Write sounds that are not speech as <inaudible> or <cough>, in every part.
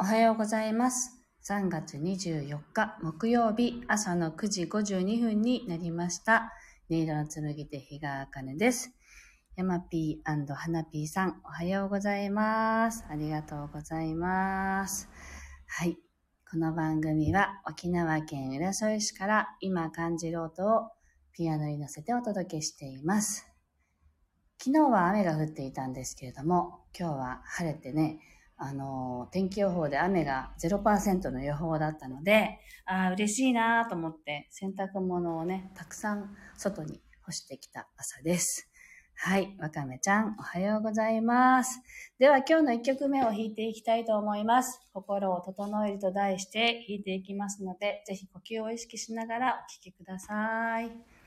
おはようございます。3月24日木曜日朝の9時52分になりました。音色の紡手日川茜です。ヤマピー花ピーさん、おはようございます。ありがとうございます。はい。この番組は沖縄県浦添市から今感じる音をピアノに乗せてお届けしています。昨日は雨が降っていたんですけれども、今日は晴れてね、あの、天気予報で雨が0%の予報だったので、ああ、嬉しいなと思って洗濯物をね、たくさん外に干してきた朝です。はい。わかめちゃん、おはようございます。では今日の1曲目を弾いていきたいと思います。心を整えると題して弾いていきますので、ぜひ呼吸を意識しながらお聴きくださ。い。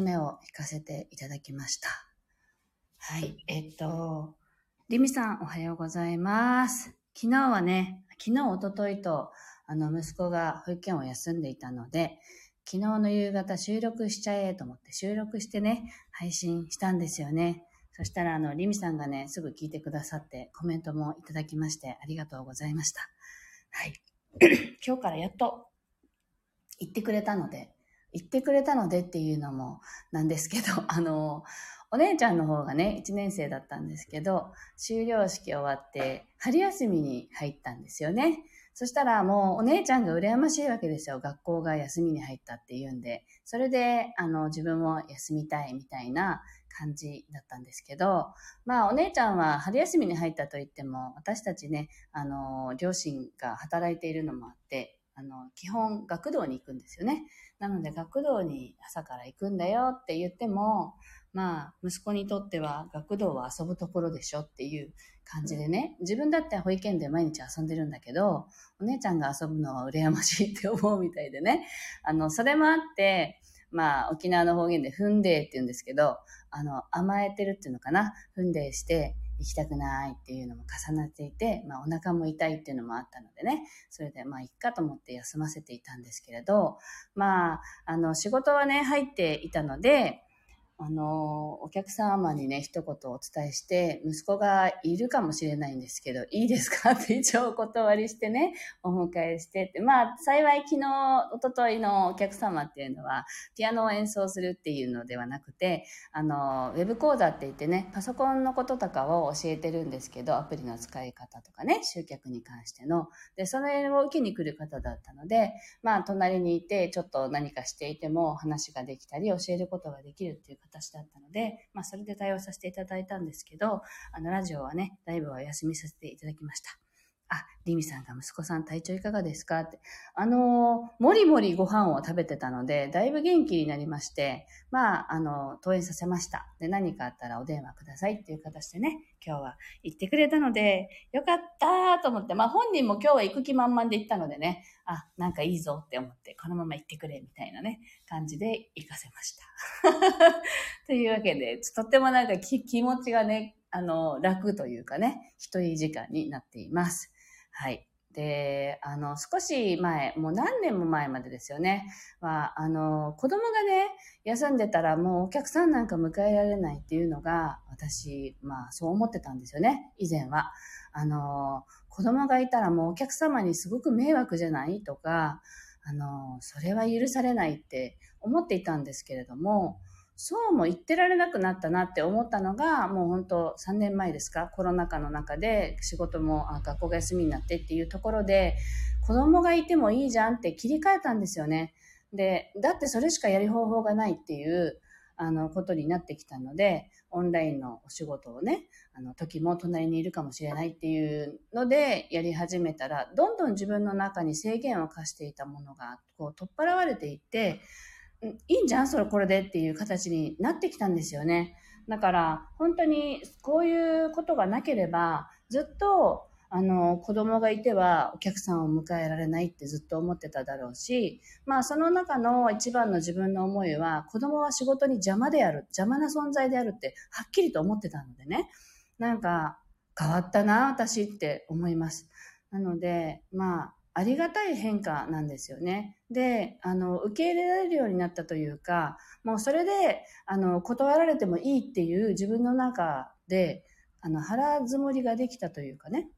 目を弾かせていただきました。はい。えっと、リミさんおはようございます。昨日はね、昨日、おとといと、あの、息子が保育園を休んでいたので、昨日の夕方収録しちゃえと思って収録してね、配信したんですよね。そしたら、あの、リミさんがね、すぐ聞いてくださって、コメントもいただきまして、ありがとうございました。はい。<clears throat> 今日からやっと言ってくれたので、言ってくれたのでっていうのもなんですけど、<laughs> あの、お姉ちゃんの方がね、1年生だったんですけど、修了式終わって春休みに入ったんですよね。そしたらもうお姉ちゃんが羨ましいわけですよ。学校が休みに入ったっていうんで。それで、あの、自分も休みたいみたいな感じだったんですけど、まあお姉ちゃんは春休みに入ったといっても、私たちね、あの、両親が働いているのもあって、あの、基本学童に行くんですよね。なので学童に朝から行くんだよって言っても、まあ、息子にとっては学童は遊ぶところでしょっていう感じでね、自分だって保育園で毎日遊んでるんだけど、お姉ちゃんが遊ぶのは羨ましいって思うみたいでね。あの、それもあって、まあ、沖縄の方言で踏んでって言うんですけど、あの、甘えてるっていうのかな。踏んでして、行きたくないっていうのも重なっていて、まあ、お腹も痛いっていうのもあったのでね、それでまあ、いっかと思って休ませていたんですけれど、まあ、あの、仕事はね、入っていたので、あの、お客様にね、一言お伝えして、息子がいるかもしれないんですけど、いいですか？って一応お断りしてね、お迎えしてって、まあ、幸い昨日、おとといのお客様っていうのは、ピアノを演奏するっていうのではなくて、あの、ウェブ講座って言ってね、パソコンのこととかを教えてるんですけど、アプリの使い方とかね、集客に関しての。で、それを受けに来る方だったので、まあ、隣にいて、ちょっと何かしていても話ができたり、教えることができるっていう方私だったので、まあ、それで対応させていただいたんですけど、あの、ラジオはね、だいぶお休みさせていただきました。あ、リミさんが息子さん体調いかがですか？って。あの、もりもりご飯を食べてたので、だいぶ元気になりまして、まあ、あの、登園させました。で、何かあったらお電話くださいっていう形でね、今日は行ってくれたので、よかったと思って、まあ本人も今日は行く気満々で行ったのでね、あ、なんかいいぞって思って、このまま行ってくれみたいなね、感じで行かせました。<laughs> というわけで、とってもなんか気持ちがね、あの、楽というかね、一人時間になっています。はい。で、あの、少し前、もう何年も前までですよね。は、あの、子供がね、休んでたらもうお客さんなんか迎えられないっていうのが、私、まあ、そう思ってたんですよね、以前は。あの、子供がいたらもうお客様にすごく迷惑じゃないとか、あの、それは許されないって思っていたんですけれども、そうも言ってられなくなったなって思ったのが、もう本当3年前ですか、コロナ禍の中で仕事も学校が休みになってっていうところで、子供がいてもいいじゃんって切り替えたんですよね。で、だってそれしかやり方法がないっていう、あの、ことになってきたので、オンラインのお仕事をね、あの、時も隣にいるかもしれないっていうのでやり始めたら、どんどん自分の中に制限を課していたものが、こう、取っ払われていって、いいんじゃんそれこれでっていう形になってきたんですよね。だから、本当にこういうことがなければ、ずっと、あの、子供がいてはお客さんを迎えられないってずっと思ってただろうし、まあその中の一番の自分の思いは、子供は仕事に邪魔である、邪魔な存在であるってはっきりと思ってたのでね、なんか変わったな、私って思います。なので、まあ、ありがたい変化なんですよね。で、あの、受け入れられるようになったというか、もうそれで、あの、断られてもいいっていう自分の中で、あの、腹積もりができたというかね。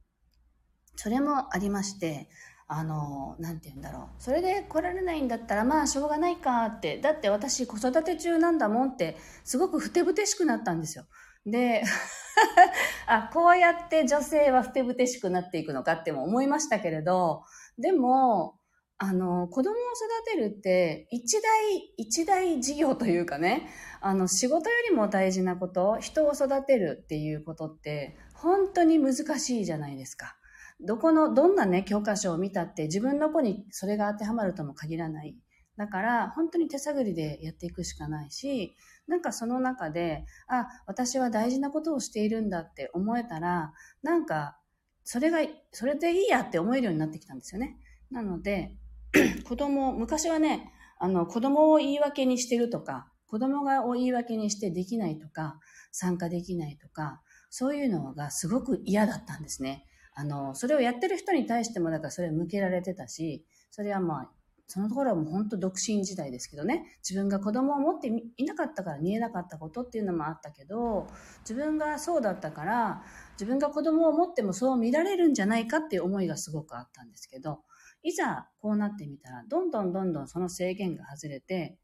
それもありまして、あの、なんて言うんだろう。それで来られないんだったら、まあ、しょうがないかって。だって私子育て中なんだもんって、すごくふてぶてしくなったんですよ。で、<laughs> あ、こうやって女性はふてぶてしくなっていくのかっても思いましたけれど、でも、あの、子供を育てるって、一大、一大事業というかね、あの、仕事よりも大事なこと、人を育てるっていうことって、本当に難しいじゃないですか。どこの、どんなね、教科書を見たって、自分の子にそれが当てはまるとも限らない。だから、本当に手探りでやっていくしかないし、なんかその中で、あ、私は大事なことをしているんだって思えたら、なんかそれが、それでいいやって思えるようになってきたんですよね。なので、<clears throat> 子供、昔はね、あの、子供を言い訳にしてるとか、子供がを言い訳にしてできないとか、参加できないとか、そういうのがすごく嫌だったんですね。あの、それをやってる人に対しても、だからそれを向けられてたし、それはまあ、そのところはもう本当独身時代ですけどね、自分が子供を持っていなかったから見えなかったことっていうのもあったけど、自分がそうだったから、自分が子供を持ってもそう見られるんじゃないかっていう思いがすごくあったんですけど、いざこうなってみたら、どんどんどんどんその制限が外れて、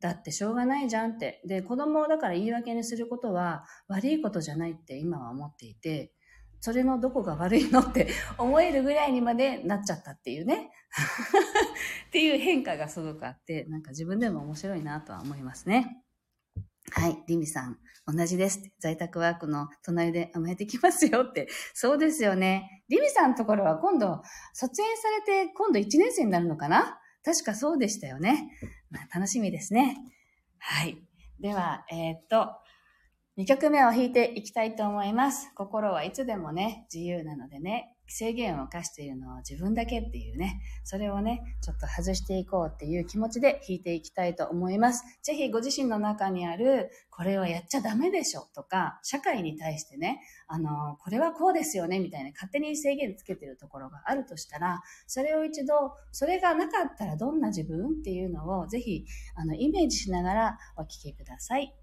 だってしょうがないじゃんって。で、子供をだから言い訳にすることは悪いことじゃないって今は思っていて、それのどこが悪いのって <laughs> 思えるぐらいにまでなっちゃったっていうね。<laughs> っていう変化がすごくあって、なんか自分でも面白いなとは思いますね。はい、リミさん、同じです。在宅ワークの隣で甘えてきますよって。そうですよね。リミさんのところは今度、卒園されて今度1年生になるのかな？確かそうでしたよね。まあ、楽しみですね。はい。では、えー、っと、2曲目を弾いていきたいと思います。心はいつでもね、自由なのでね、制限を課しているのは自分だけっていうね、それをね、ちょっと外していこうっていう気持ちで弾いていきたいと思います。ぜひご自身の中にある、これはやっちゃダメでしょとか、社会に対してね、あの、これはこうですよねみたいな勝手に制限つけてるところがあるとしたら、それを一度、それがなかったらどんな自分っていうのをぜひ、あの、イメージしながらお聴きください。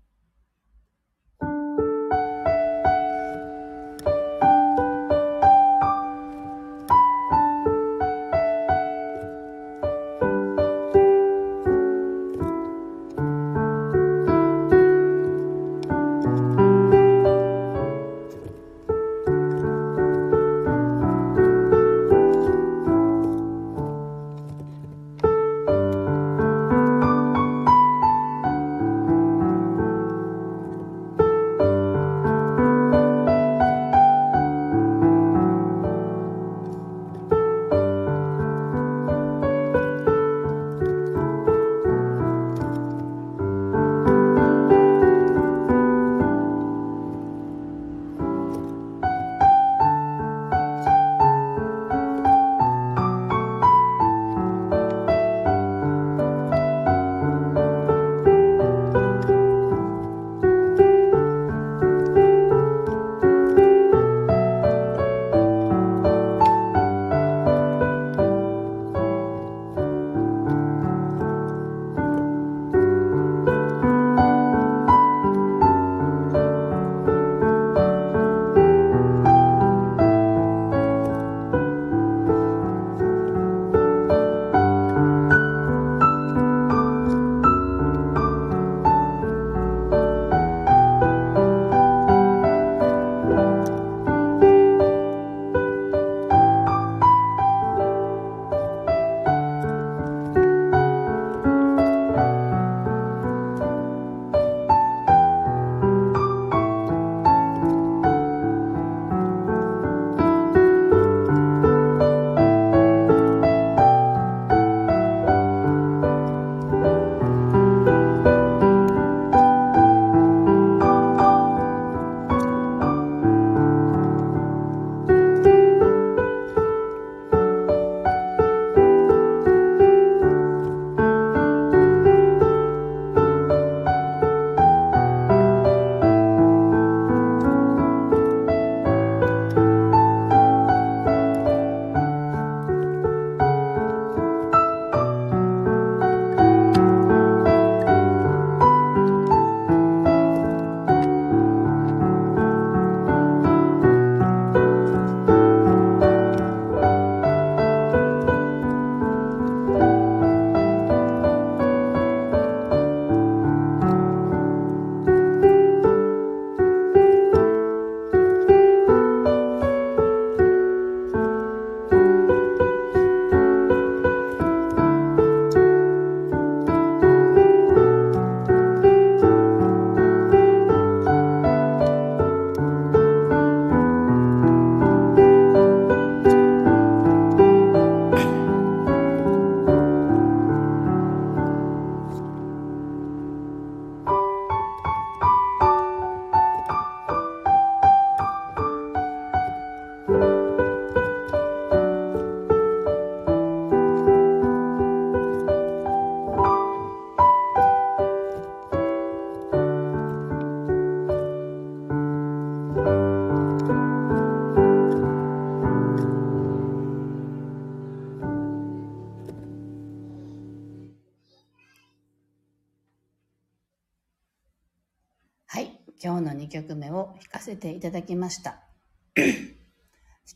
曲目を弾かせていただきました。<laughs> 弾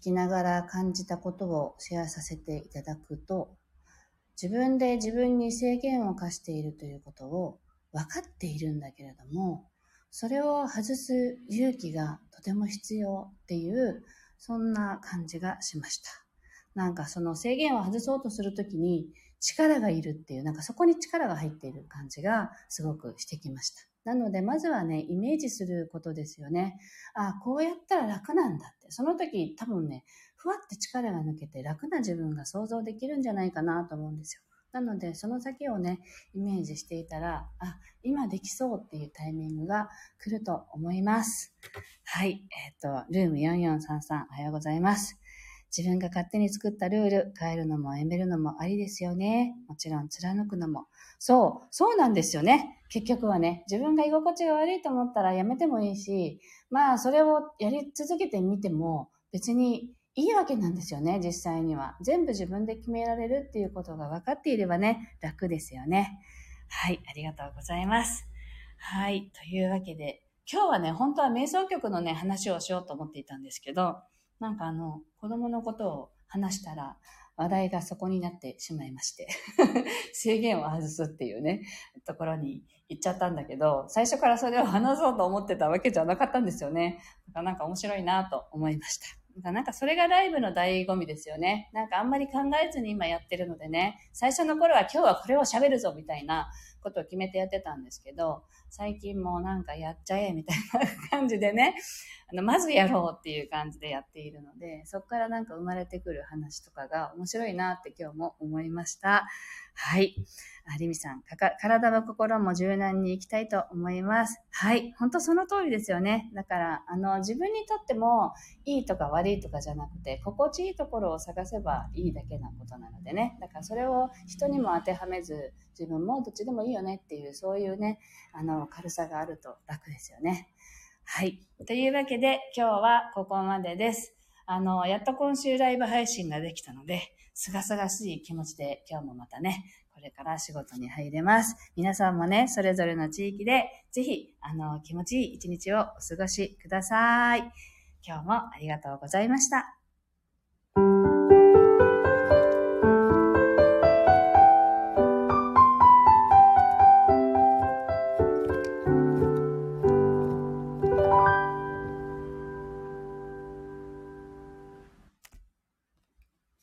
きながら感じたことをシェアさせていただくと、自分で自分に制限を課しているということを分かっているんだけれども、それを外す勇気がとても必要っていう、そんな感じがしました。なんかその制限を外そうとするときに力がいるっていう、なんかそこに力が入っている感じがすごくしてきました。なので、まずはね、イメージすることですよね。あ、こうやったら楽なんだって。その時多分ね、ふわって力が抜けて楽な自分が想像できるんじゃないかなと思うんですよ。なので、その先をね、イメージしていたら、あ、今できそうっていうタイミングが来ると思います。はい。えっ、ー、と、ルーム4433、おはようございます。自分が勝手に作ったルール、変えるのもやめるのもありですよね。もちろん貫くのも。そう、そうなんですよね。結局はね、自分が居心地が悪いと思ったらやめてもいいし、まあ、それをやり続けてみても別にいいわけなんですよね、実際には。全部自分で決められるっていうことが分かっていればね、楽ですよね。はい、ありがとうございます。はい、というわけで、今日はね、本当は瞑想曲のね、話をしようと思っていたんですけど、なんかあの、子供のことを話したら、話題がそこになってしまいまして <laughs> 制限を外すっていうね、ところに言っちゃったんだけど、最初からそれを話そうと思ってたわけじゃなかったんですよね。だからなんか面白いなと思いました。なんかそれがライブの醍醐味ですよね。なんかあんまり考えずに今やってるのでね、最初の頃は今日はこれを喋るぞみたいなことを決めてやってたんですけど、最近もなんかやっちゃえみたいな感じでね、あの、まずやろうっていう感じでやっているので、そこからなんか生まれてくる話とかが面白いなって今日も思いました。はい。ありみさん、体も心も柔軟に行きたいと思います。はい。本当その通りですよね。だから、あの、自分にとってもいいとか悪いとかじゃなくて、心地いいところを探せばいいだけなことなのでね。だからそれを人にも当てはめず、自分もどっちでもいいよねっていう、そういうね、あの、軽さがあると楽ですよね。はい。というわけで、今日はここまでです。あの、やっと今週ライブ配信ができたので、すがすがしい気持ちで今日もまたね、これから仕事に入れます。皆さんもね、それぞれの地域で、ぜひ、あの、気持ちいい一日をお過ごしください。今日もありがとうございました。